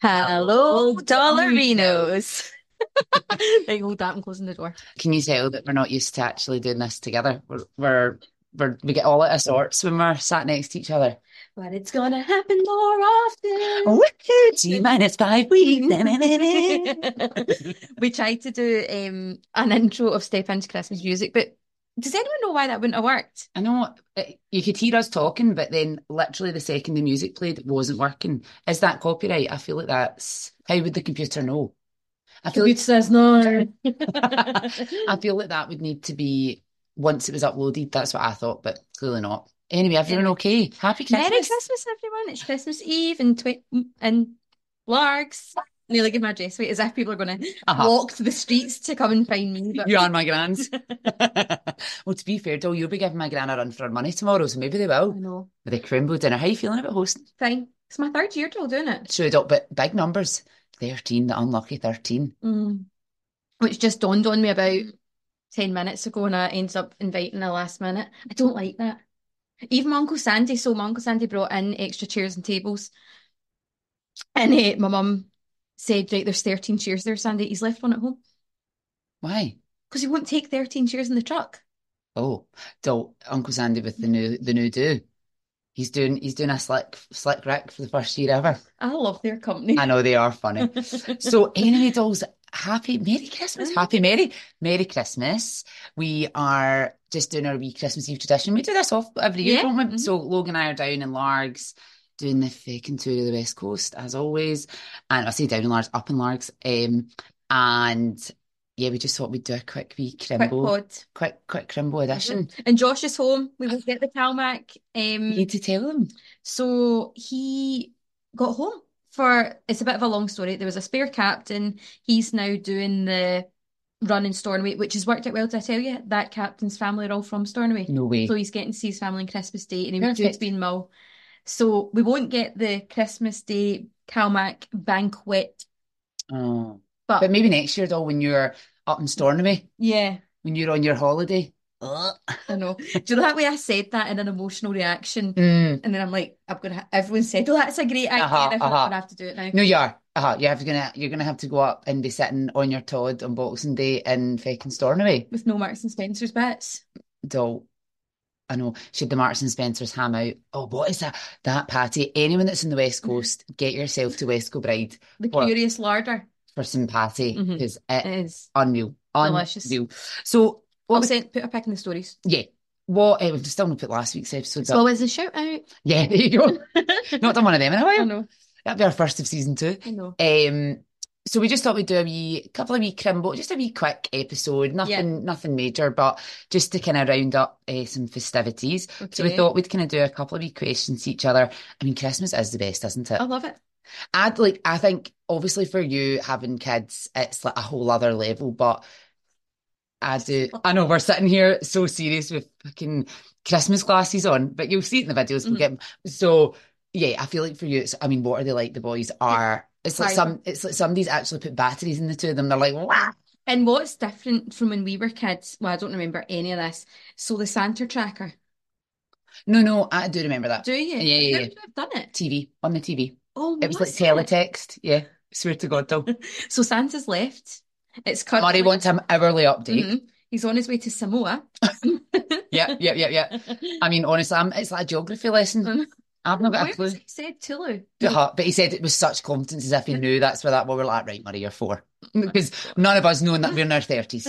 Hello, Dollarinos. Right, hold that. I'm closing the door. Can you tell that we're not used to actually doing this together? We're, we're, we're we get all out of sorts when we're sat next to each other. But it's gonna happen more often. Woohoo! T minus five weeks. we tried to do um, an intro of Step Into Christmas music, but does anyone know why that wouldn't have worked? I know it, you could hear us talking, but then literally the second the music played, it wasn't working. Is that copyright? I feel like that's how would the computer know? I feel Computer says no. like I feel like that would need to be once it was uploaded. That's what I thought, but clearly not. Anyway, everyone okay? Happy Christmas. Merry Christmas, everyone. It's Christmas Eve and twi- and Largs. Nearly give my address away as if people are going to Uh-huh. walk to the streets to come and find me. But You are my grands. well, to be fair, Doll, you'll be giving my gran a run for her money tomorrow, so maybe they will. I know. With a crumble dinner. How are you feeling about hosting? Fine. It's my third year till doing it. Showed up, but big numbers. 13, the unlucky 13. Mm. Which just dawned on me about 10 minutes ago and I ended up inviting a last minute. I don't like that. Even my Uncle Sandy, so my Uncle Sandy brought in extra chairs and tables. And uh, my mum said, right, there's 13 chairs there, Sandy. He's left one at home. Why? Because he won't take 13 chairs in the truck. Oh, Doll, Uncle Sandy with the new the new do. He's doing he's doing a slick slick Rick for the first year ever. I love their company. I know they are funny. So anyway, dolls, happy Merry Christmas, happy Merry Merry Christmas. We are just doing our wee Christmas Eve tradition. We do this off every year, Yeah, don't we? mhm. So Logan and I are down in Largs doing the faking tour of the West Coast as always, and I say down in Largs, up in Largs, um, and yeah, we just thought we'd do a quick wee Quick crimbo, pod. quick quick crimbo edition. And Josh is home. We will get the Calmac. Um, You need to tell him. So he got home for it's a bit of a long story. There was a spare captain. He's now doing the run in Stornoway, which has worked out well. Did I tell you that captain's family are all from Stornoway? No way. So he's getting to see his family on Christmas Day, and he was due to Perfect. be in Mull. So we won't get the Christmas Day Calmac banquet, Oh. but, But maybe next year, though, when you're up in Stornoway, yeah, when you're on your holiday. Ugh. I know. Do you know that way I said that in an emotional reaction? Mm. And then I'm like, I'm gonna. Ha everyone said, "Oh, that's a great idea." Uh-huh, and I thought, uh-huh. Gonna have to do it now. No, you are. Uh-huh. You have to gonna you're gonna have to go up and be sitting on your Todd on Boxing Day in feckin' Stornoway. With no Marks and Spencer's bits. Doll. I know. Should the Marks and Spencer's ham out? Oh, what is that? That patty. Anyone that's in the West Coast, get yourself to West Kilbride The What? Curious Larder. for some patty because it It is. unreal. Delicious. Unreal. So I'll what send, put a pic in the stories. yeah. What uh, we've still not put last week's episode So up. always a shout out. Yeah, there you go. Not done one of them in a while. I know. That'll be our first of season two. I know. Um, so we just thought we'd do a wee couple of wee crimbo, just a wee quick episode, nothing nothing major, but just to kind of round up uh, some festivities. So we thought we'd kind of do a couple of wee questions to each other. I mean, Christmas is the best, isn't it? I love it. I'd like, I think obviously for you having kids, it's like a whole other level, but I do. I know we're sitting here so serious with fucking Christmas glasses on, but you'll see it in the videos. We'll Mhm. get. So yeah, I feel like for you, it's, I mean, what are they like? The boys are. It's like Fire. some. It's like somebody's actually put batteries in the two of them. They're like, wow. And what's different from when we were kids? Well, I don't remember any of this. So the Santa tracker. No, no, I do remember that. Do you? Yeah, yeah, How yeah. would you have done it? TV on the TV. Oh, It was like was it? teletext. Yeah, swear to God, though. So Santa's left. It's currently. Murray wants him hourly update. Mhm. He's on his way to Samoa. Yeah, yeah, yeah, yeah. I mean, honestly, I'm, it's like a geography lesson. I've not got a clue. he said Tulu? Uh-huh, But he said it with such confidence as if he knew that's where that what we're like, right, Murray, you're four. Because none of us knowing that we're in our thirties.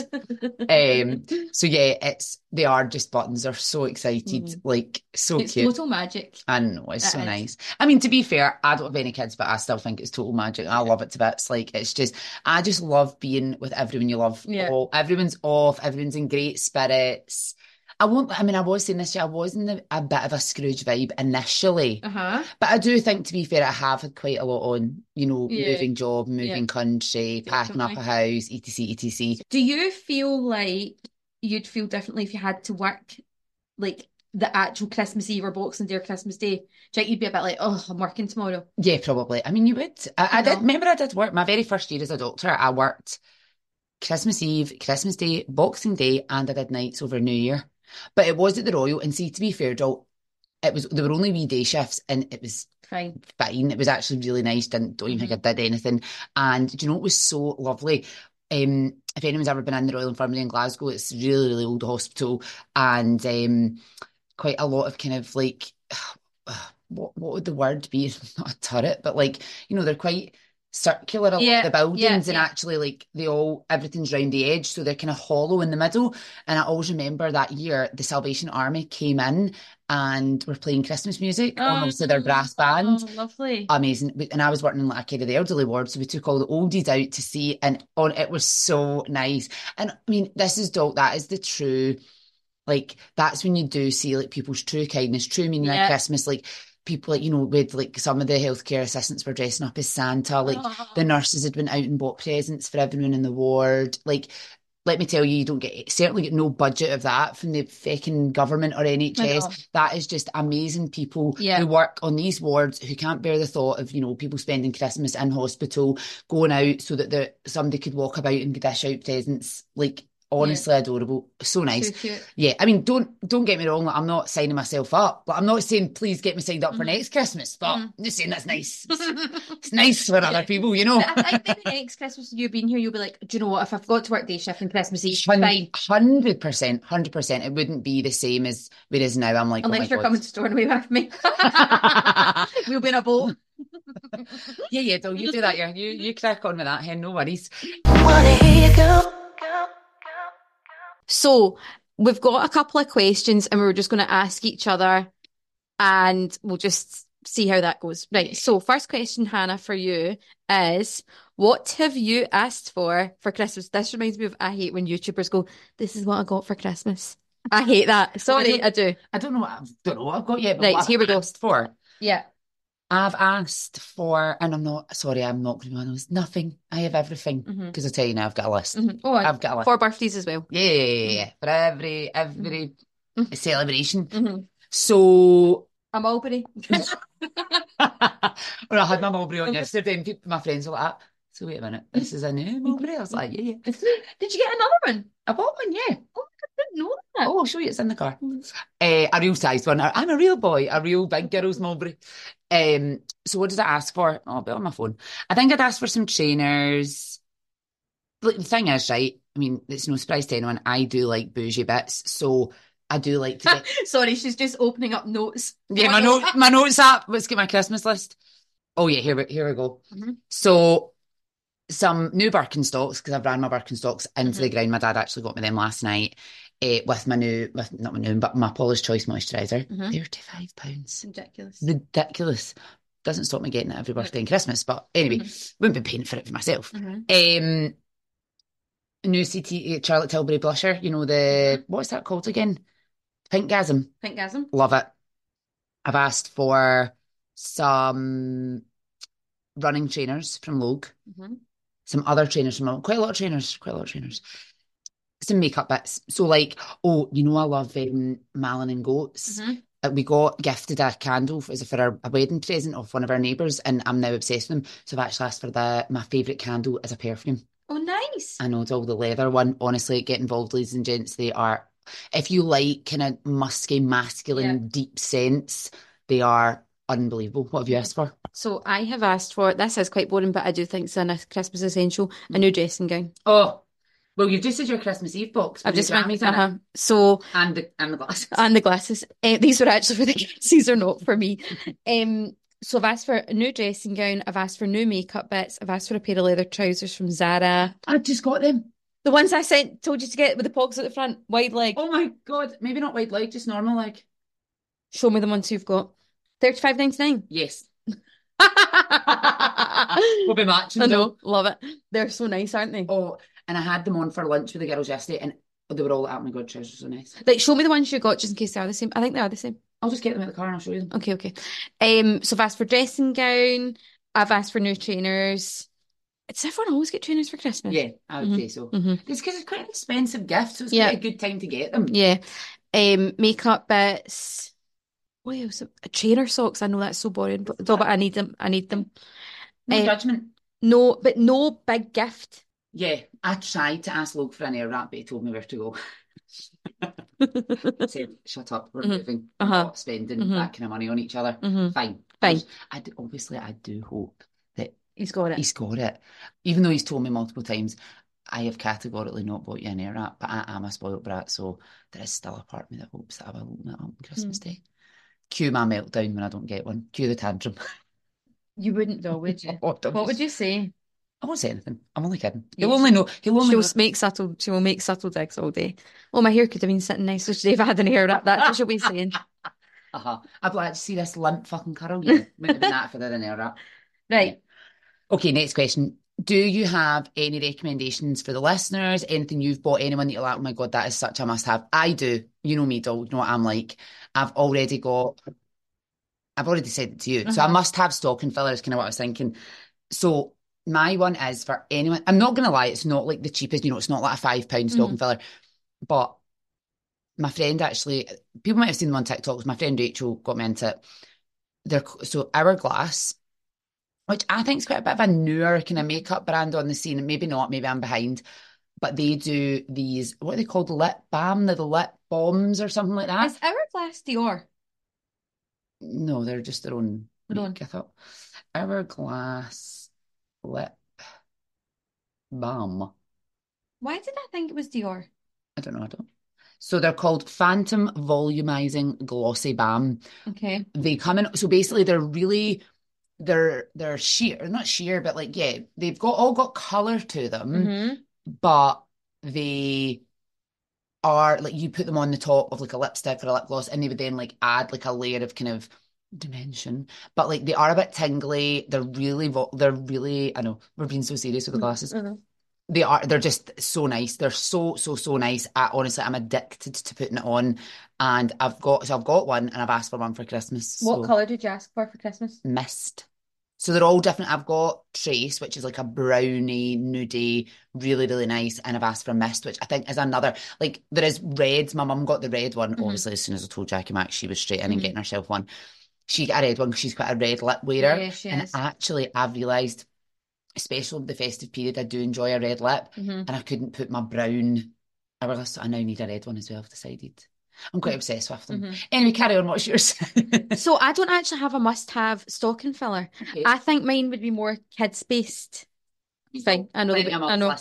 Um so yeah, it's they are just buttons. They're so excited, Mhm. like so It's cute. total magic. I know, it's It so is. nice. I mean, to be fair, I don't have any kids, but I still think it's total magic. I love it to bits. Like it's just I just love being with everyone you love. Yeah. All everyone's off, everyone's in great spirits. I won't I mean, I was saying this year, I was in the, a bit of a Scrooge vibe initially. Uh-huh. But I do think, to be fair, I have had quite a lot on, you know, Yeah. moving job, moving country, packing up a house, etc, etc. Do you feel like you'd feel differently if you had to work like the actual Christmas Eve or Boxing Day or Christmas Day? Do you you'd be a bit like, oh, I'm working tomorrow? Yeah, probably. I mean, you would. I, I I did. Remember, I did work my very first year as a doctor. I worked Christmas Eve, Christmas Day, Boxing Day, and I did nights over New Year. But it was at the Royal. And see, to be fair, Joel, it was there were only wee day shifts, and it was Fine. fine. It was actually really nice. Didn't don't even think I did anything. And do you know it was so lovely? Um, if anyone's ever been in the Royal Infirmary in Glasgow, it's really, really old hospital and um, quite a lot of kind of like what what would the word be? Not a turret, but like, you know, they're quite circular Yeah, the buildings yeah, and yeah. actually like they all everything's round the edge, so they're kind of hollow in the middle. And I always remember that year the Salvation Army came in and were playing Christmas music on oh, obviously their brass band Oh, lovely. amazing. And I was working in like a care of the elderly ward, so we took all the oldies out to see, and on it was so nice. And I mean, this is dope. That is the true, like that's when you do see like people's true kindness, true meaning Yeah. at Christmas. Like people, like you know, with like some of the healthcare assistants were dressing up as Santa. Like Oh. the nurses had been out and bought presents for everyone in the ward. Like. Let me tell you, you don't get certainly get no budget of that from the fucking government or NHS. That is just amazing people Yeah. who work on these wards who can't bear the thought of, you know, people spending Christmas in hospital, going out so that the, somebody could walk about and dish out presents. Like, honestly adorable. So nice. Too cute. Yeah, I mean, don't don't get me wrong. Like, I'm not signing myself up. Like, I'm not saying please get me signed up for Mhm. next Christmas, but Mhm. I'm just saying that's nice. It's nice for other people, you know. I think next Christmas you being here, you'll be like, do you know what? If I've got to work day shift and Christmas Eve, fine. Hundred percent, hundred percent. It wouldn't be the same as it is now. I'm like, oh my Unless you're God. coming to Stornoway with me. we'll be in a boat. yeah, yeah, don't you do that? Yeah, you you crack on with that, hen. No worries. So we've got a couple of questions and we're just going to ask each other and we'll just see how that goes. Right. So first question, Hannah, for you is what have you asked for for Christmas? This reminds me of I hate when YouTubers go, this is what I got for Christmas. I hate that. Sorry, don't- I do. I don't know. What, I don't know what I've got yet. But Right, here we go. asked for. Yeah. I've asked for, and I'm not sorry. I'm not going to be those. Nothing. I have everything because I tell you now, I've got a list. Mhm. Oh, I've got a list. for birthdays as well. Yeah, yeah, yeah, yeah. For every every Mhm. celebration. Mhm. So A mulberry. when I had my mulberry on yesterday, and people, my friends were like, "So wait a minute, this is a new mulberry." I was like, "Yeah, yeah." Did you get another one? I bought one, yeah. I didn't know that. Oh, I'll show you. It's in the car. Uh, a real sized one. I'm a real boy, a real big girl's mulberry. Um, so what did I ask for? Oh, I'll be on my phone. I think I'd asked for some trainers. The thing is, right? I mean, it's no surprise to anyone. I do like bougie bits, so I do like to get Sorry, she's just opening up notes. yeah my note my notes app. Let's get my Christmas list. Oh yeah, here we here we go. Mhm. So some new Birkenstocks because I've ran my Birkenstocks into Mm-hmm. the ground. My dad actually got me them last night. Uh, with my new, with not my new, but my Paula's Choice moisturiser, Mhm. thirty-five pounds, Ridiculous. ridiculous. Doesn't stop me getting it every birthday and Christmas, but anyway, wouldn't be paying for it for myself. Mhm. Um, new CT Charlotte Tilbury blusher, you know the what's that called again? Pinkgasm. Pinkgasm. Love it. I've asked for some running trainers from Logue, Mhm. some other trainers from quite a lot of trainers, quite a lot of trainers. Some makeup bits. So like, oh, you know I love um, Malin and Goetz. Mhm. Uh, We got gifted a candle for, as for our, a wedding present of one of our neighbours, and I'm now obsessed with them. So I've actually asked for the my favourite candle as a perfume. Oh, nice. I know it's all the leather one. Honestly, get involved, ladies and gents. They are, if you like kind of musky, masculine, deep scents, they are unbelievable. What have you asked for? So I have asked for this is quite boring, but I do think it's a Christmas essential, a new dressing gown. Oh, well, you've just said your Christmas Eve box. I've just went jammies it, uh-huh. So and the and the glasses. and the glasses. Eh, these were actually for the kids. These are not for me. Um, so I've asked for a new dressing gown. I've asked for new makeup bits. I've asked for a pair of leather trousers from Zara. I just got them. The ones I sent, told you to get with the pockets at the front, wide leg. Oh my god, maybe not wide leg, just normal leg. Show me the ones you've got. Thirty-five ninety-nine. Yes, I we'll be matching. them. know, love it. They're so nice, aren't they? Oh, and I had them on for lunch with the girls yesterday, and they were all oh my god, trousers so nice. Like, show me the ones you got just in case they are the same. I think they are the same. I'll just get them out of the car and I'll show you them. Okay, okay. Um, so I've asked for dressing gown. I've asked for new trainers. Does everyone always get trainers for Christmas? Yeah, I would Mhm. say so. hmm It's because it's quite an expensive gift, so it's Yeah. quite a good time to get them. Yeah. Um, makeup bits. What else? A trainer socks. I know that's so boring, but, no, but I need them. I need them. No Eh, judgment. No, but no big gift. Yeah, I tried to ask Luke for an Airwrap, but he told me where to go. said, shut up, we're Mhm. moving, Uh-huh. not spending Mhm. that kind of money on each other. Mhm. Fine. Fine. I obviously, I do hope that He's got it. he's got it. Even though he's told me multiple times, I have categorically not bought you an Airwrap, but I am a spoiled brat, so there is still a part of me that hopes that I will open it on Christmas Hmm. Day. Cue my meltdown when I don't get one. Cue the tantrum. You wouldn't though, would you? What would you say? I won't say anything. I'm only kidding. He'll only know. He'll only She'll know. make subtle. She will make subtle digs all day. Oh, my hair could have been sitting nice. So if I had an hair wrap. That's what she'll be saying. Uh-huh. I'd like to see this limp fucking curl. Yeah, might have been that for the an Airwrap. Right. Okay, next question. Do you have any recommendations for the listeners? Anything you've bought? Anyone that you're like, oh my God, that is such a must have? I do. You know me, doll. You know what I'm like. I've already got, I've already said it to you. So I Uh-huh. must have stocking fillers, kind of what I was thinking. So my one is for anyone. I'm not going to lie, it's not like the cheapest, you know, it's not like a five pound mm-hmm. stocking filler. But my friend actually, people might have seen them on TikTok. My friend Rachel got me into it. They're so Hourglass which I think is quite a bit of a newer kind of makeup brand on the scene. Maybe not, maybe I'm behind. But they do these, what are they called? Lip balm? They're the lip bombs or something like that. Is Hourglass Dior? No, they're just their own Their own. make, I thought. Hourglass lip balm. Why did I think it was Dior? I don't know, I don't. So they're called Phantom Volumizing Glossy Balm. Okay. They come in, so basically they're really, they're they're sheer, not sheer, but like, yeah, they've got all got colour to them. Mm-hmm. but they are like you put them on the top of like a lipstick or a lip gloss and they would then like add like a layer of kind of dimension but like they are a bit tingly they're really vo- they're really I know we're being so serious with the glasses they are they're just so nice they're so so so nice I, honestly I'm addicted to putting it on and I've got so I've got one and I've asked for one for Christmas What so colour did you ask for for Christmas? mist. So they're all different. I've got Trace, which is like a brownie, nudie, really, really nice. And I've asked for Mist, which I think is another, like, there is red. My mum got the red one. Mhm. Obviously, as soon as I told Jackie Max she was straight in and Mhm. getting herself one. She got a red one because she's quite a red lip wearer. Yeah, and is. actually, I've realised, especially the festive period, I do enjoy a red lip. Mhm. And I couldn't put my brown hourglass. So I now need a red one as well, I've decided. I'm quite obsessed with them. Mhm. Anyway, carry on. What's yours? So I don't actually have a must-have stocking filler. Okay. I think mine would be more kids-based. Fine. I know. I know.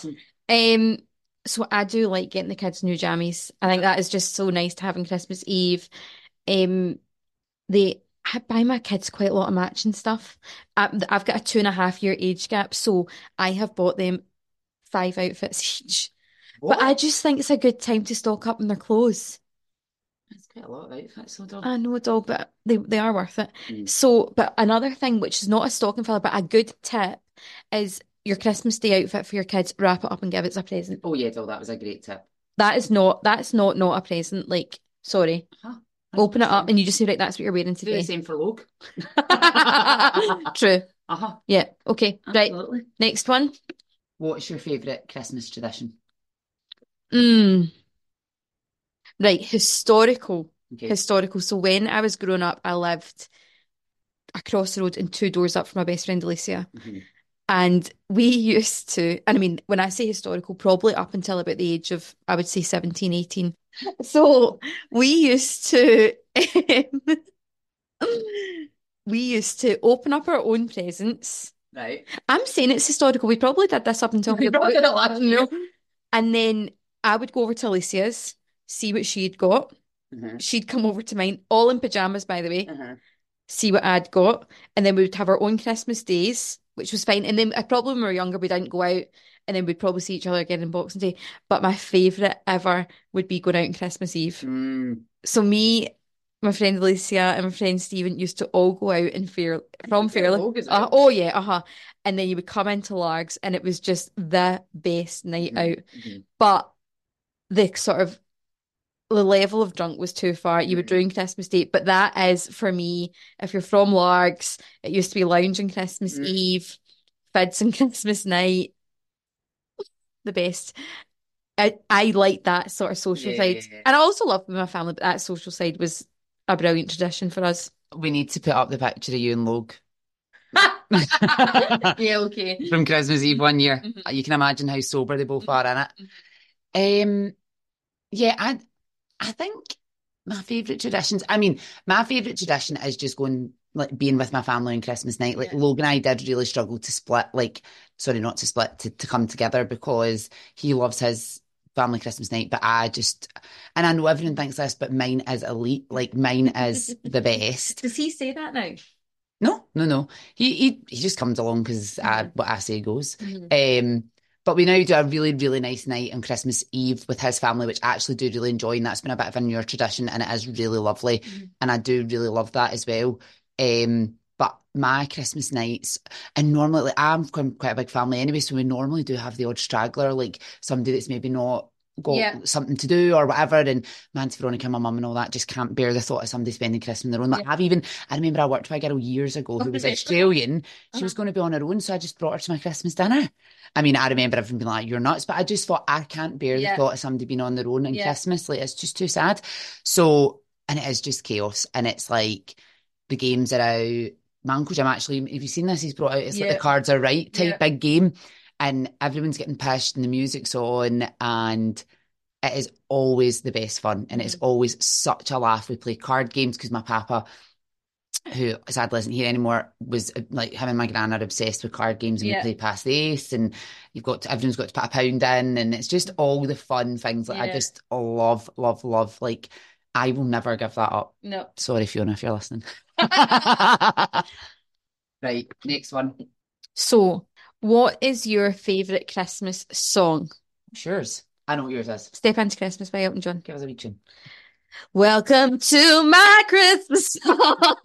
Um, so I do like getting the kids new jammies. I think that is just so nice to have on Christmas Eve. Um, they I buy my kids quite a lot of matching stuff. I, I've got a two and a half year age gap, so I have bought them five outfits each. But I just think it's a good time to stock up on their clothes. That's quite a lot of outfits, though. I know, dog, but they they are worth it. Mm. So, but another thing, which is not a stocking filler, but a good tip, is your Christmas Day outfit for your kids. Wrap it up and give it as a present. Oh yeah, Dol, that was a great tip. That is not that's not not a present. Like, sorry, Huh? Open it up and you just say, right, that's what you're wearing do the same for Logue. True. Uh-huh. Yeah. Okay. Right. Absolutely. Next one. What's your favourite Christmas tradition? Mm. Right. Historical. Okay. Historical. So when I was growing up, I lived across the road and two doors up from my best friend Alicia. Mhm. And we used to, and I mean, when I say historical, probably up until about the age of, I would say 17, 18. So we used to, we used to open up our own presents. Right. I'm saying it's historical. We probably did this up until We probably did it last year. And then I would go over to Alicia's, see what she'd got. Uh-huh. She'd come over to mine, all in pajamas, by the way Uh-huh. see what I'd got, and then we would have our own Christmas days, which was fine. And then uh, probably when we were younger, we didn't go out, and then we'd probably see each other again in Boxing Day. But my favourite ever would be going out on Christmas Eve. Mm. So me, my friend Alicia, and my friend Stephen used to all go out in Fair from Fair Fairlie. Logue as Uh, oh yeah, uh-huh. And then you would come into Largs, and it was just the best night out. Mhm. But the sort of the level of drunk was too far. You were Mhm. ruin Christmas Day, but that is for me. If you're from Largs, it used to be lounge lounging Christmas Mm. Eve, fids and Christmas night. The best. I I like that sort of social side, Yeah. and I also love my family. But that social side was a brilliant tradition for us. We need to put up the picture of you and Log. Yeah, okay. From Christmas Eve one year. Mhm. You can imagine how sober they both are in it. Um, yeah, I I think my favourite traditions, I mean, my favourite tradition is just going, like, being with my family on Christmas night. Like, Yeah. Logan and I did really struggle to split, like, sorry, not to split, to, to come together because he loves his family Christmas night, but I just, and I know everyone thinks this, but mine is elite. Like, mine is the best. Does he say that now? No, no, no. He he, he just comes along because Mhm. what I say goes. Mhm. Um, but we now do a really, really nice night on Christmas Eve with his family, which I actually do really enjoy. And that's been a bit of a newer tradition and it is really lovely. Mhm. And I do really love that as well. Um, but my Christmas nights, and normally, like, I'm quite, quite a big family anyway, so we normally do have the odd straggler, like somebody that's maybe not got Yeah. something to do or whatever. And my Auntie Veronica, my mum, and all that just can't bear the thought of somebody spending Christmas on their own. Like, Yeah. I've even, I remember I worked with a girl years ago who was Australian. She Uh-huh. was going to be on her own, so I just brought her to my Christmas dinner. I mean, I remember everyone being like, "You're nuts," but I just thought I can't bear Yeah. the thought of somebody being on their own on Yeah. Christmas. Like, it's just too sad. So, and it is just chaos, and it's like the games are out. My uncle Jim actually, have you seen this? He's brought out. It's like the cards are right type Yeah. big game, and everyone's getting pissed, and the music's on, and it is always the best fun, and it's Mm-hmm. always such a laugh. We play card games because my papa who sadly isn't here anymore, was uh, like him and my gran are obsessed with card games and Yeah. we play past the ace and you've got to, everyone's got to put a pound in and it's just all the fun things like I just love, love, love. Like I will never give that up. No. Sorry, Fiona, if you're listening. right, next one. So, what is your favourite Christmas song? Yours. I know what yours is. Step into Christmas by Elton John. Give us a wee tune. Welcome to my Christmas song.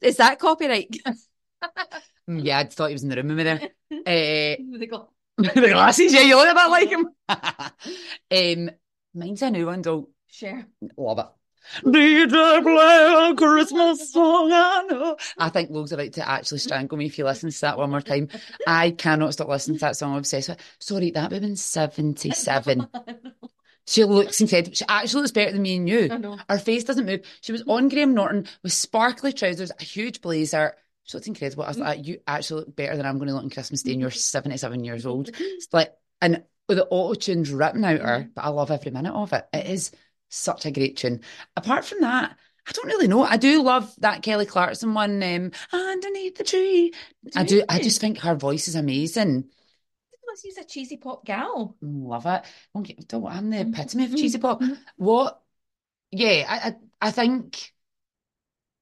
Is that copyright? Mm, yeah, I thought he was in the room with me there. Uh, The the glasses, yeah, you look a bit like him. um, mine's a new one, though. Cher. Love it. DJ play a Christmas song, I know. I think Logan's about to actually strangle me if you listen to that one more time. I cannot stop listening to that song. I'm obsessed with it. Sorry, that woman's 77. She looks incredible. She actually looks better than me and you. I know. Her face doesn't move. She was on Graham Norton with sparkly trousers, a huge blazer. She looked incredible. I was like, you actually look better than I'm going to look on Christmas Day and you're 77 years old. It's like, and with the auto tunes ripping out her, but I love every minute of it. It is such a great tune. Apart from that, I don't really know. I do love that Kelly Clarkson one, um, Underneath the Tree. I do. I just think her voice is amazing. She's a cheesy pop gal. Love it. Don't get, don't, I'm the epitome of cheesy pop. What? Yeah, I, I, I think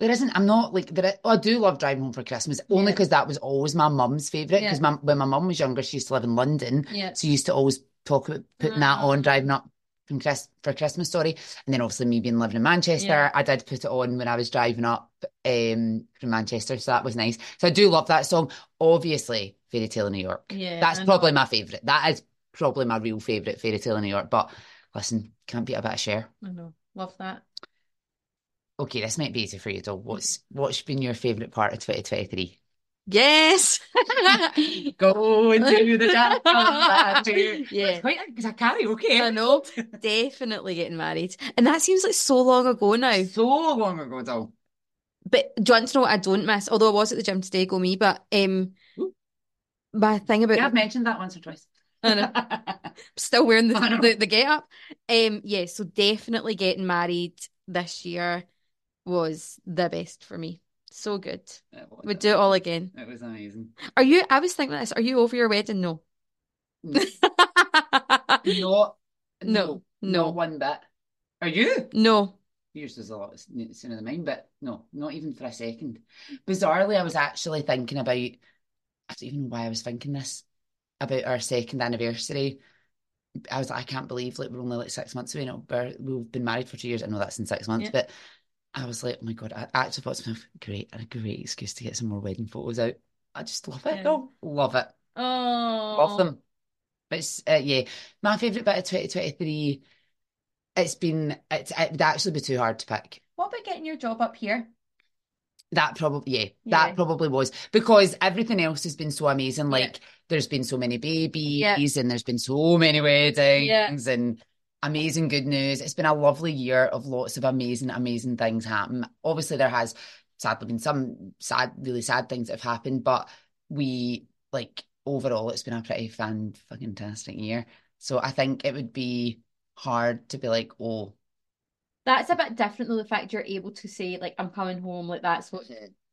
there isn't. I'm not like there. is- oh, I do love driving home for Christmas only Yeah. because that was always my mum's favorite. Because Yeah. when my mum was younger, she used to live in London, Yeah. so she used to always talk about putting that on Ah. driving up from Chris for Christmas. Sorry, and then obviously me being living in Manchester, Yeah. I did put it on when I was driving up um from Manchester, so that was nice. So I do love that song. Obviously, Fairy Tale in New York. Yeah. That's probably my favourite. That is probably my real favourite Fairy Tale in New York. But listen, can't beat a bit of Cher. I know. Love that. Okay, this might be easy for you, though. What's what's been your favourite part of 2023? Yes. Go into the dance. Yeah. It's quite it's a karaoke. I know. Definitely getting married. And that seems like so long ago now. So long ago, though. But do you want to know what I don't miss? Although I was at the gym today, go me, but um Ooh. my thing about Yeah, I've mentioned that once or twice. I know. still wearing the, the, the get up. Um yeah, so definitely getting married this year was the best for me. So good. Would do it all again. It was amazing. Are you I was thinking this, are you over your wedding? No. No, no, no. not one bit. Are you? no. Yours was a lot sooner than mine, but no, not even for a second. Bizarrely, I was actually thinking about, I don't even know why I was thinking this, about our second anniversary. I was like, I can't believe like we're only like six months away. No, we've been married for two years. I know that's in six months, Yeah. but I was like, oh my God, I actually thought to myself, great, a great excuse to get some more wedding photos out. I just love it. Yeah. Oh, love it. Oh. Love them. But it's, uh, yeah, my favourite bit of 2023, it's been, it's, it would actually be too hard to pick. What about getting your job up here? That probably, yeah, Yeah. that probably was because everything else has been so amazing. Yeah. Like, there's been so many babies Yeah. and there's been so many weddings and amazing good news. It's been a lovely year of lots of amazing, amazing things happen. Obviously, there has sadly been some sad, really sad things that have happened, but we like overall, it's been a pretty fan fucking tastic year. So I think it would be hard to be like, oh, That's a bit different though, the fact you're able to say, like, I'm coming home, like that's what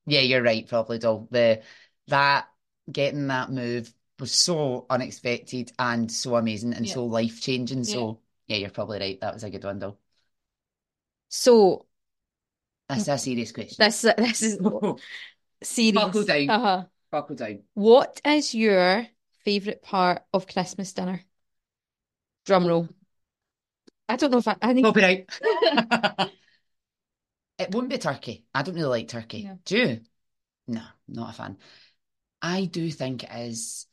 yeah, you're right, probably, Doll. The that getting that move was so unexpected and so amazing and Yeah. so life changing. So yeah, you're probably right. That was a good one, though. So That's a serious question. this this is serious. Buckle down. Uh-huh. Buckle down. What is your favourite part of Christmas dinner? Drum roll. I don't know if I, I think Copyright. It won't be turkey. I don't really like turkey. No. Do you? No, not a fan. I do think it is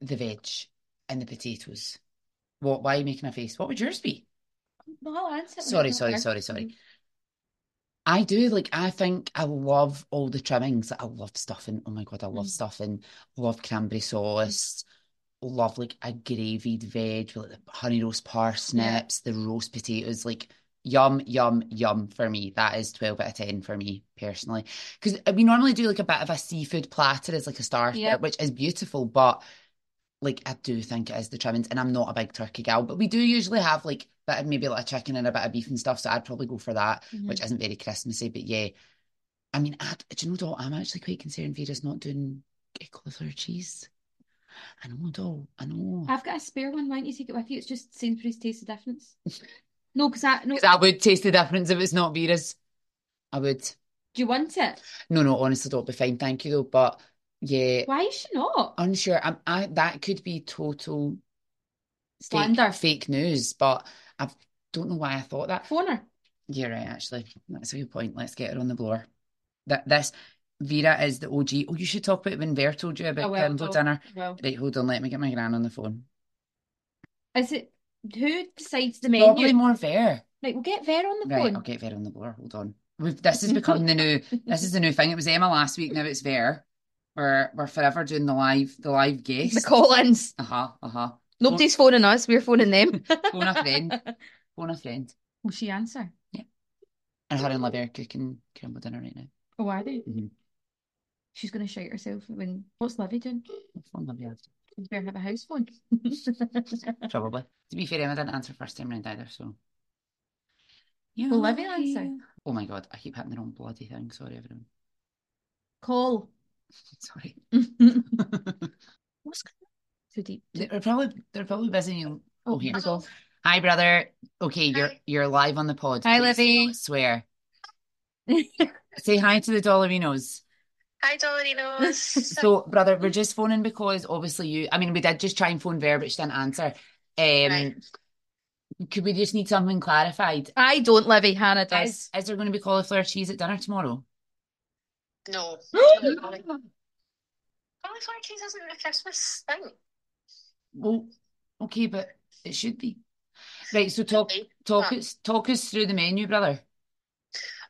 the veg and the potatoes. What? Why are you making a face? What would yours be? No, I'll answer Sorry, sorry, sorry, sorry. I do like. I think I love all the trimmings. I love stuffing. Oh my god, I love Mm. stuffing. Love cranberry sauce. Love like a gravied veg with like the honey roast parsnips, the roast potatoes. Like yum, yum, yum for me. That is twelve out of ten for me personally. Because we normally do like a bit of a seafood platter as like a starter, Yep. which is beautiful, but like I do think it is the trimmings, and I'm not a big turkey gal, but we do usually have like bit of maybe like a chicken and a bit of beef and stuff. So I'd probably go for that, Mhm. which isn't very Christmassy, but yeah. I mean, I, do you know, Doll, I'm actually quite concerned Vera's not doing cauliflower cheese. I know, Doll, I know. I've got a spare one. Why don't you take it with you? It's just Sainsbury's Taste the Difference. No, because I no. 'Cause I would taste the difference if it's not Vera's. I would. Do you want it? No, no, honestly, don't be fine, thank you though. But yeah, Why is she not? unsure. I'm, I that could be total fake, Slander. fake news, but I don't know why I thought that. Phone her. You're right, actually. That's a good point. Let's get her on the blower. That this Vera is the OG. Oh, you should talk about when Vera told you about will, Kimbo dinner. Right, hold on. Let me get my gran on the phone. is it who decides the menu? Probably more Vera. Right, we'll get Vera on the Right, phone. I'll get Vera on the blower. Hold on. We've, this has become the new. This is the new thing. It was Emma last week. Now it's Vera. We're we're forever doing the live the live guest. The call-ins. Uh huh. Uh huh. Nobody's phoning us. We're phoning them. Phone a friend. Phone a friend. Will she answer? Yeah. And her and Livy are cooking crumble dinner right now. Oh, are they? Mhm. She's going to shout herself when. What's Livy doing? Phone Livy after. She's better have a house phone. Probably. To be fair, Emma didn't answer first time round either, so. Yeah. Will Livy answer? Oh my god, I keep hitting the wrong bloody thing. Sorry, everyone. Call. Sorry. What's going on? Too deep. They're probably they're probably busy. You Oh, here go. Hi, brother. Okay, you're Hi. you're live on the pod. Hi, Livy. Swear. Say hi to the Dollarinos. Hi, Dollarinos. So, brother, we're just phoning because obviously you. I mean, we did just try and phone Vera, but she didn't answer. Um, Right. could we just need something clarified? I don't, Livy. Hannah Is, does. is there going to be cauliflower cheese at dinner tomorrow? No. Cauliflower cheese isn't a Christmas thing. Well, okay, but it should be. Right, so talk Okay. talk But- us talk us through the menu, brother.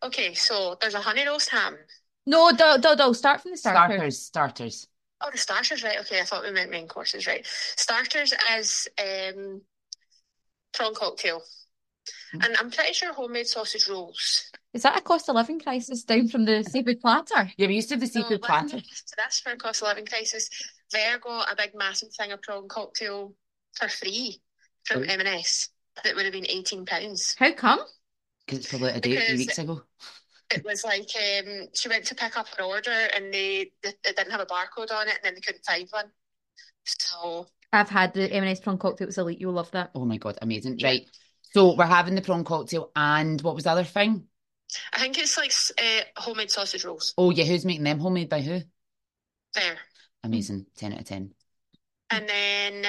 Okay, so there's a honey roast ham. No, do, do, do. Start from the starter. Starters, starters. Oh, the starters, right? Okay, I thought we meant main courses, right? Starters is um, prawn cocktail. Mm. And I'm pretty sure homemade sausage rolls. Is that a cost of living crisis down from the seafood platter? Yeah, we used to have the So seafood listen platter. So that's for a cost of living crisis. There got a big massive thing of prawn cocktail for free from Oh. M&S. That would have been eighteen pounds. How come? Because it's probably a day, three Because- weeks ago. It was like um, she went to pick up her order and they, they it didn't have a barcode on it, and then they couldn't find one. So I've had the M&S prawn cocktail. It was elite. You'll love that. Oh my god, amazing! Right, so we're having the prawn cocktail, and what was the other thing? I think it's like uh, homemade sausage rolls. Oh yeah, who's making them? Homemade by who? There, Amazing, ten out of ten. and then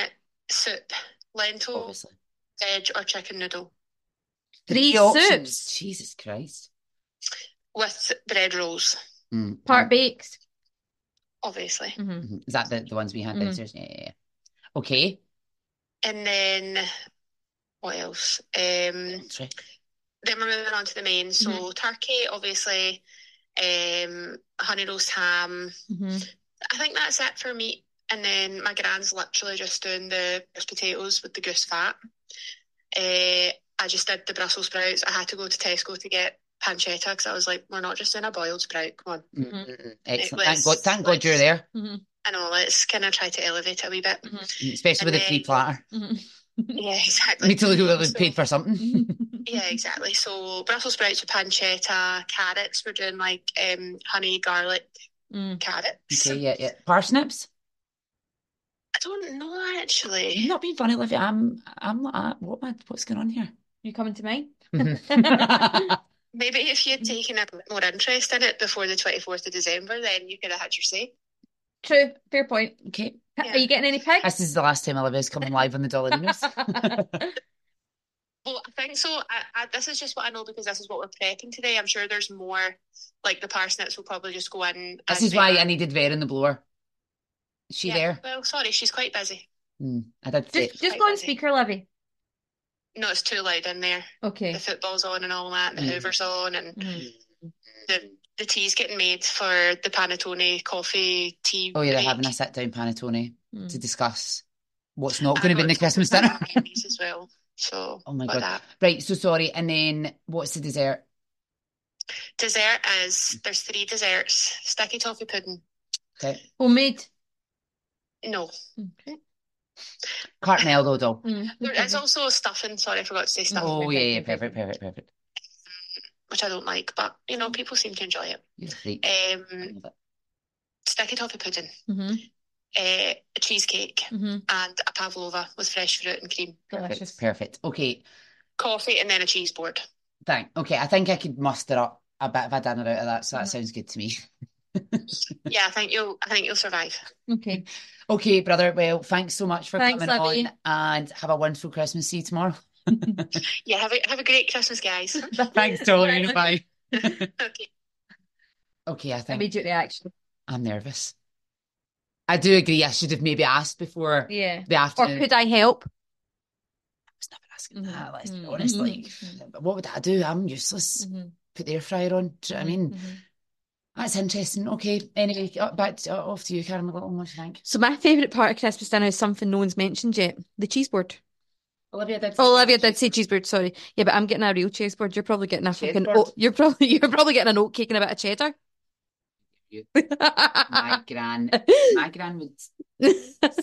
soup, lentil, Obviously, veg, or chicken noodle Three options. soups. Jesus Christ. with bread rolls, Mm. Part baked. obviously. hmm Mhm. Is that the, the ones we had downstairs? Yeah, yeah, yeah. Okay. And then what else? Um, Sorry. Then we're moving on to the main. So turkey, obviously, um, honey roast ham. hmm I think that's it for meat. And then my grand's literally just doing the roast potatoes with the goose fat. Uh, I just did the Brussels sprouts. I had to go to Tesco to get pancetta because I was like, we're not just doing a boiled sprout. Come on. Mm, Mhm. mm, mm. Excellent. It Thank God. Thank God you're there, I know, let's kind of try to elevate it a wee bit. Mm, especially with And the free then- platter. Yeah, exactly. Need to look at what So- paid for something. Yeah, exactly. So Brussels sprouts with pancetta, carrots. We're doing like um honey garlic Mm. carrots. Okay, yeah, yeah. Parsnips. I don't know You're actually. not being funny, Olivia. I'm, I'm not. uh, What, am I- what's going on here? You coming to mine? Mhm. Maybe if you would taken a bit more interest in it before the 24th of December, then you could have had your say. True. Fair point. okay. Are you getting any pigs? This is the last time Olivia's coming live on the Dollarinos. Well, I think so. I, I, this is just what I know because this is what we're prepping today. I'm sure there's more. Like the parsnips will probably just go in. This as is why. I needed Vera in the blower. Is she Yeah, there? Well, sorry, she's quite busy. Hmm, I did. Just, just go on speaker, Livy. No, it's too loud in there. Okay. The football's on and all that, and the Mm. Hoover's on, and Mhm. the the tea's getting made for the panettone coffee tea. Oh, yeah, they're having a sit down panettone Mm. to discuss what's not going to be in the Christmas dinner. as well. So, Oh my God. that. Right, so sorry. And then what's the dessert? Dessert is there's three desserts: sticky toffee pudding. Okay. Homemade. No, Okay. Cartmel though, doll. Mm. there is also stuffing. Sorry, I forgot to say stuffing, Oh, yeah, yeah, perfect. perfect, perfect, perfect. Which I don't like, but you know, people seem to enjoy it. Um, Love it. sticky toffee pudding, hmm uh, a cheesecake, hmm and a pavlova with fresh fruit and cream. Delicious. Perfect. Perfect. Okay. Coffee and then a cheese board. Thank. Okay, I think I could muster up a bit of a dinner out of that, so that Mhm. sounds good to me. Yeah, I think you'll. I think you'll survive. Okay. Okay, brother. Well, thanks so much for Thanks, coming Livy. on and have a wonderful Christmas. See you tomorrow. Yeah, have a have a great Christmas, guys. Thanks, Dolly. Bye. okay. Okay, I think Immediate reaction. I'm nervous. I do agree. I should have maybe asked before Yeah. the afternoon. Or could I help? I was never asking that. Let's be Mhm. honest. Like, Mhm. what would I do? I'm useless. Mhm. Put the air fryer on. Do you know what I mean? Mhm. That's interesting. Okay. Anyway, uh, back to, uh, off to you, Karen. Little, what do you think? So my favourite part of Christmas dinner is something no one's mentioned yet. The cheese board. Olivia did. Oh, Olivia did say cheese board, sorry. Yeah, but I'm getting a real cheese board. You're probably getting a fucking oat, you're probably you're probably getting an oat cake and a bit of cheddar. My gran, my gran would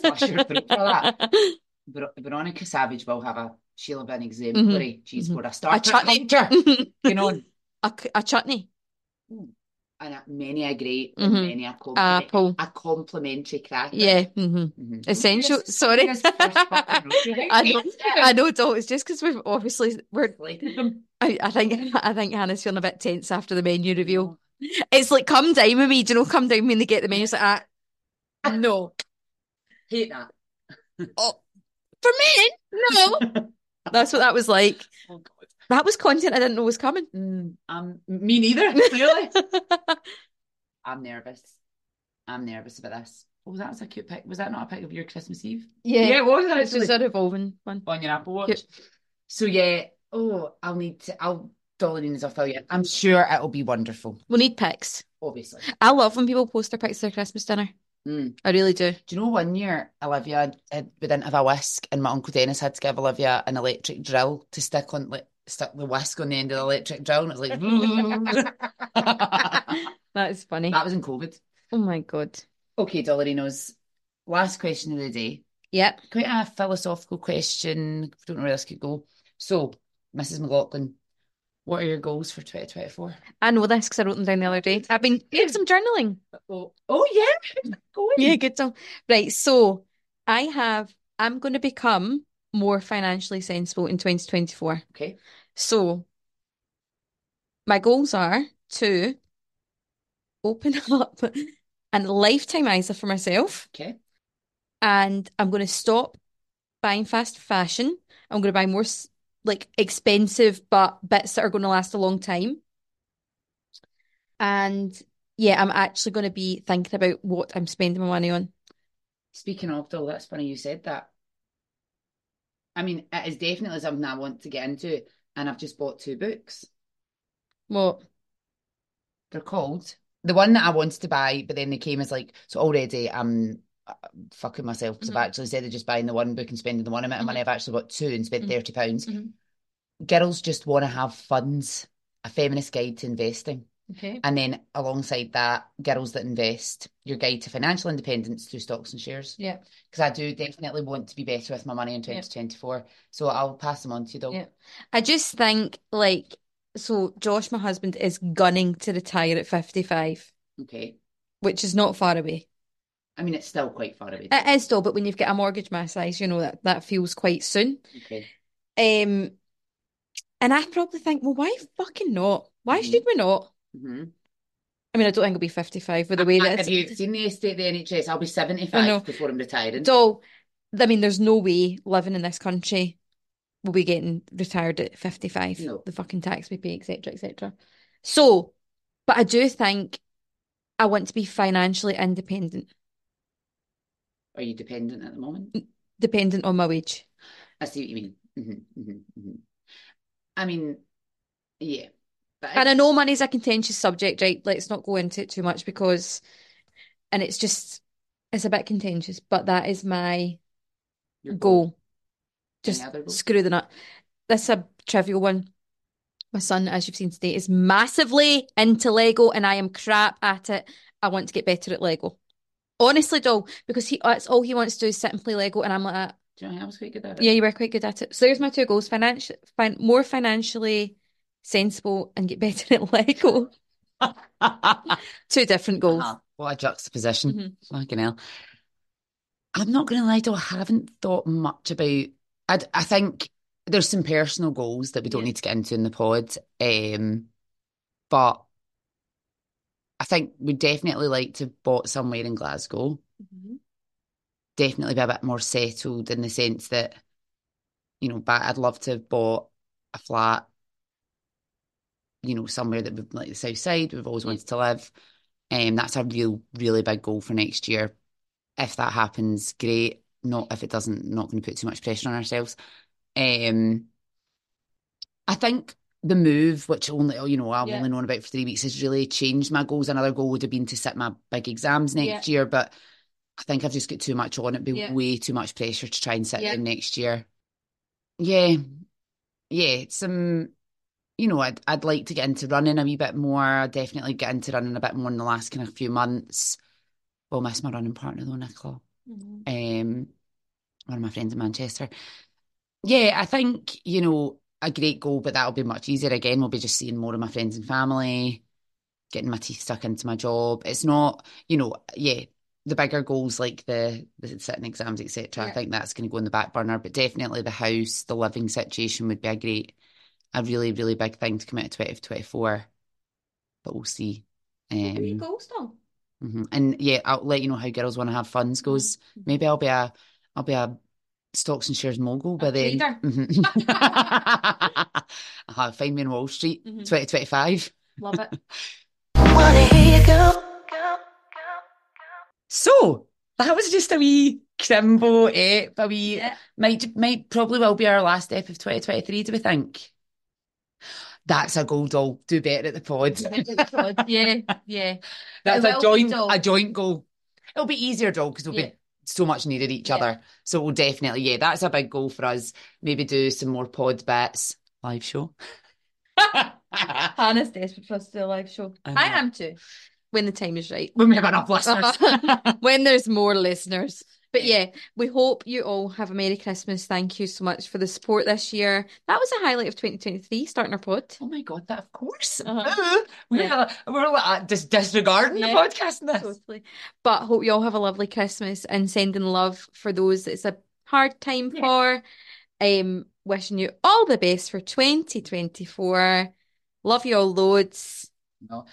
Slash your throat for that. Ver- Veronica Savage will have a she'll have an exemplary cheese mhm. board, a a starter chutney. you know, a, a chutney. And many a great, and Mhm. many a compliment, Apple. a complimentary cracker. Yeah. hmm Mhm. Essential. Yes, Sorry. yes, first fucking rosy, right? I know. I know, Dol. It's just because we've obviously we're. I, I think I think Hannah's feeling a bit tense after the menu reveal. It's like come down with me. Do you know? Come down when they get the menu. It's like ah, no. Hate that. Oh, for me, no. That's what that was like. Oh God. That was content I didn't know was coming. Mm, um, me neither. Clearly, I'm nervous. I'm nervous about this. Oh, that was a cute pic. Was that not a pic of your Christmas Eve? yeah, it was it's just a revolving one. on your Apple Watch. Yep. So yeah, oh, I'll need to. I'll Dollarines. I'll fill you. I'm sure it'll be wonderful. We'll need pics. Obviously. I love when people post their pics of their Christmas dinner. Mm. I really do. Do you know one year Olivia had, we didn't have a whisk, and my uncle Dennis had to give Olivia an electric drill to stick on like stick the whisk on the end of the electric drill, and it was like. That is funny. that was in COVID. Oh my god. Okay, Dollarinos. Last question of the day. Yep. Quite a philosophical question. Don't know where this could go. So, Mrs. McLaughlin, what are your goals for 2024? I know this because I wrote them down the other day. I've been doing some journaling. Oh, oh yeah, go. Yeah, good song. Right, so I have, I'm going to become more financially sensible in 2024. Okay. So my goals are to open up a lifetime ISA for myself, Okay. and I'm going to stop buying fast fashion. I'm going to buy more like expensive but bits that are going to last a long time. And yeah, I'm actually going to be thinking about what I'm spending my money on. Speaking of, though, that's funny you said that. I mean, it is definitely something I want to get into, and I've just bought two books. What? They're called the one that I wanted to buy, but then they came as like so already. I'm uh, fucking myself because Mhm. I've actually instead of just buying the one book and spending the one amount of money, I've actually bought two and spent Mhm. thirty pounds. Mhm. Girls just want to have funds. A feminist guide to investing. Okay. And then alongside that, Girls That Invest, your guide to financial independence through stocks and shares. Yeah. Because I do definitely want to be better with my money in 2024. So I'll pass them on to you, though. Yeah. I just think like so Josh, my husband, is gunning to retire at 55, Okay. which is not far away. I mean, it's still quite far away. It is though, but when you've got a mortgage my size, you know that that feels quite soon. Okay. Um, and I probably think, well, why fucking not? Why Mhm. should we not? Mm-hmm. I mean, I don't think it'll be 55 with the way that Have it's. you seen the estate of the NHS? I'll be 75 before I'm retiring. So, I mean, there's no way living in this country will be getting retired at 55. No. The fucking tax we pay, etc., etc. So, but I do think I want to be financially independent, Are you dependent at the moment? dependent on my wage. I see what you mean. hmm hmm hmm I mean, yeah. But And I know money's a contentious subject, right? Let's not go into it too much because, and it's just, it's a bit contentious, but that is my goal. Any Just screw the nut. This is a trivial one. My son, as you've seen today, is massively into Lego and I am crap at it. I want to get better at Lego. Honestly, though, because he that's all he wants to do is sit and play Lego and I'm like, "Ah, you know I was quite good at it? yeah, you were quite good at it. So there's my two goals. Financial, fin more financially sensible and get better at Lego. Two different goals. Uh-huh. What a juxtaposition. Mhm. Fucking hell. I'm not going to lie, though, I haven't thought much about. I, I think there's some personal goals that we don't Yeah. need to get into in the pod. Um, but I think we'd definitely like to have bought somewhere in Glasgow. Mhm. Definitely be a bit more settled in the sense that, you know, but I'd love to have bought a flat, you know, somewhere that would like the south side. We've always wanted to live. Um, that's a real, really big goal for next year. If that happens, great. Not if it doesn't, not going to put too much pressure on ourselves. Um, I think the move, which only you know I've Yeah. only known about for three weeks, has really changed my goals. Another goal would have been to sit my big exams next year, but I think I've just got too much on. It'd be Yeah. way too much pressure to try and sit Yeah. them next year. Yeah, yeah, some. You know, I'd I'd like to get into running a wee bit more. I'd definitely get into running a bit more in the last kind of few months. Will miss my running partner though, Nicola Mhm. um, one of my friends in Manchester. Yeah, I think, you know, a great goal, but that'll be much easier again. We'll be just seeing more of my friends and family, getting my teeth stuck into my job. It's not, you know, yeah, the bigger goals like the the sitting exams, etc. I think that's going to go in the back burner, but definitely the house, the living situation would be a great, a really, really big thing to commit to 2024. But we'll see. Um, goals, though. mhm. And yeah, I'll let you know how girls want to have funds goes. Mhm. Maybe I'll be a I'll be a stocks and shares mogul by then. Mhm. uh Find me in Wall Street, Mhm. 2025. Love it. Wanna hear you go, go, go. So that was just a wee crimbo ep, a wee Yeah. might might probably will be our last ep of 2023, do we think? That's a goal doll. Do better at the pod. yeah, yeah. That's a joint a joint goal. It'll be easier, Joel, because we'll Yeah. be so much needed each Yeah. other. So we'll definitely, yeah, that's a big goal for us. Maybe do some more pod bits. Live show. Hannah's desperate for us to do a live show. I I, am too. When the time is right. when we have enough listeners. when there's more listeners. But Yeah. we hope you all have a Merry Christmas. Thank you so much for the support this year. That was a highlight of 2023, starting our pod. oh my God, that of course. Uh-huh. We're Yeah. we're like, just disregarding Yeah. the podcast this. Totally. But hope you all have a lovely Christmas and sending love for those it's a hard time Yeah. for. Um, wishing you all the best for 2024. Love you all loads. No.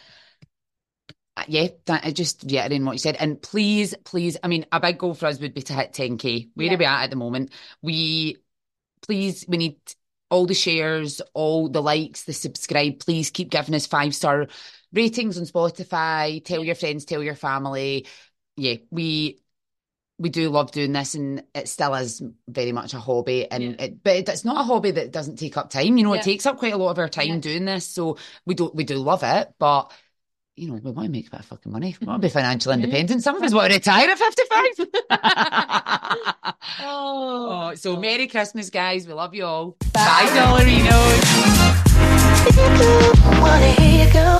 Uh, Yeah, that, I just reiterating what you said. And please, please, I mean, a big goal for us would be to hit 10K. Where Yeah. are we at at the moment? We, please, we need all the shares, all the likes, the subscribe. Please keep giving us five star ratings on Spotify. Tell your friends, tell your family. Yeah, we we do love doing this, and it still is very much a hobby. And Yeah. it, but it, it's not a hobby that doesn't take up time. You know, Yeah. it takes up quite a lot of our time Yeah. doing this. So we don't we do love it, but you know, we want to make a bit of fucking money. We want to be hmm. financially Yeah. Hmm. independent. Some of us want to retire at 55. Oh, oh, so Merry Christmas, guys. We love you all. Bye. Bye Dollarinos.